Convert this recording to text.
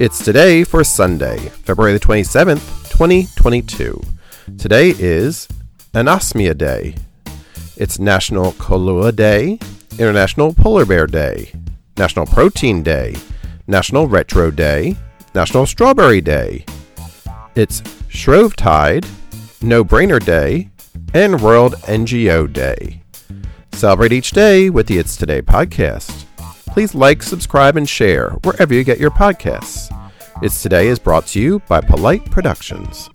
It's today for Sunday, February the 27th, 2022. Today is Anosmia Day. It's National Kahlua Day, International Polar Bear Day, National Protein Day, National Retro Day, National Strawberry Day. It's Shrovetide, No Brainer Day, and World NGO Day. Celebrate each day with the It's Today podcast. Please like, subscribe, and share wherever you get your podcasts. It's Today is brought to you by Polite Productions.